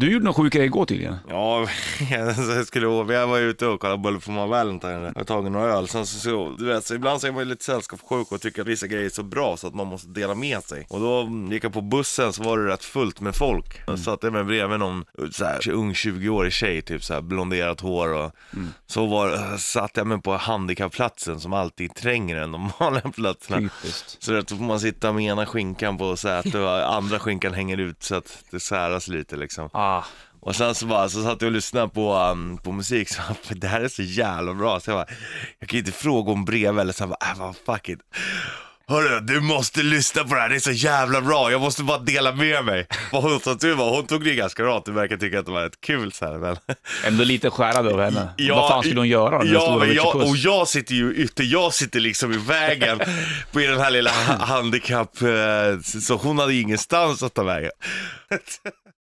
Du gjorde någon sjuk grej igår tydligen. Ja, jag skulle jag var ute och kollade Bullet for my Valentine. Jag har tagit några öl. Sen så, så, du vet, så ibland så är man ju lite sällskapssjuk och tycker att vissa grejer är så bra så att man måste dela med sig. Och då gick jag på bussen så var det rätt fullt med folk. Jag satt jag mig bredvid någon så här, ung 20-årig tjej, typ så här blonderat hår och så var, satt jag mig på handikappplatsen som alltid tränger än de vanliga platserna. Typiskt. Så då får man sitta med ena skinkan på sätet och andra skinkan hänger ut så att det säras lite liksom. Ah. Och sen så bara, så satt jag och lyssnade på, um, på musik, så det här är så jävla bra, så jag bara, jag kan inte fråga om brev eller så jag bara, äh, vad fuck it. Hörru, du måste lyssna på det här, det är så jävla bra, jag måste bara dela med mig. Vad hon sa tur var, hon tog det ganska bra, du verkar tycka att det var rätt kul så här, men. Ändå lite skärrad av henne. Vad fan skulle hon göra? Ja, men jag, och jag sitter ju ute, jag sitter liksom i vägen på den här lilla ha- handikapp, eh, så hon hade ingenstans att ta vägen.